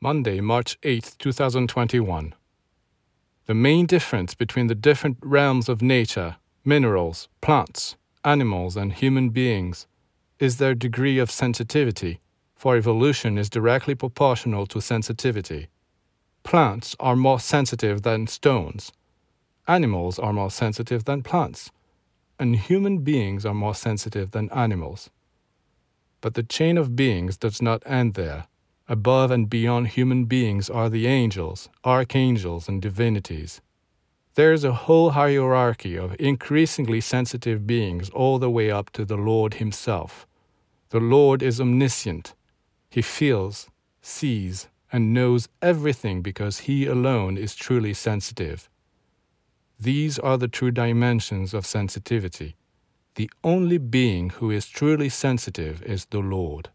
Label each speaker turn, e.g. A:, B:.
A: Monday, March 8, 2021. The main difference between the different realms of nature, minerals, plants, animals, and human beings is their degree of sensitivity, for evolution is directly proportional to sensitivity. Plants are more sensitive than stones, animals are more sensitive than plants, and human beings are more sensitive than animals. But the chain of beings does not end there. Above and beyond human beings are the angels, archangels, and divinities. There is a whole hierarchy of increasingly sensitive beings all the way up to the Lord Himself. The Lord is omniscient. He feels, sees, and knows everything because He alone is truly sensitive. These are the true dimensions of sensitivity. The only being who is truly sensitive is the Lord.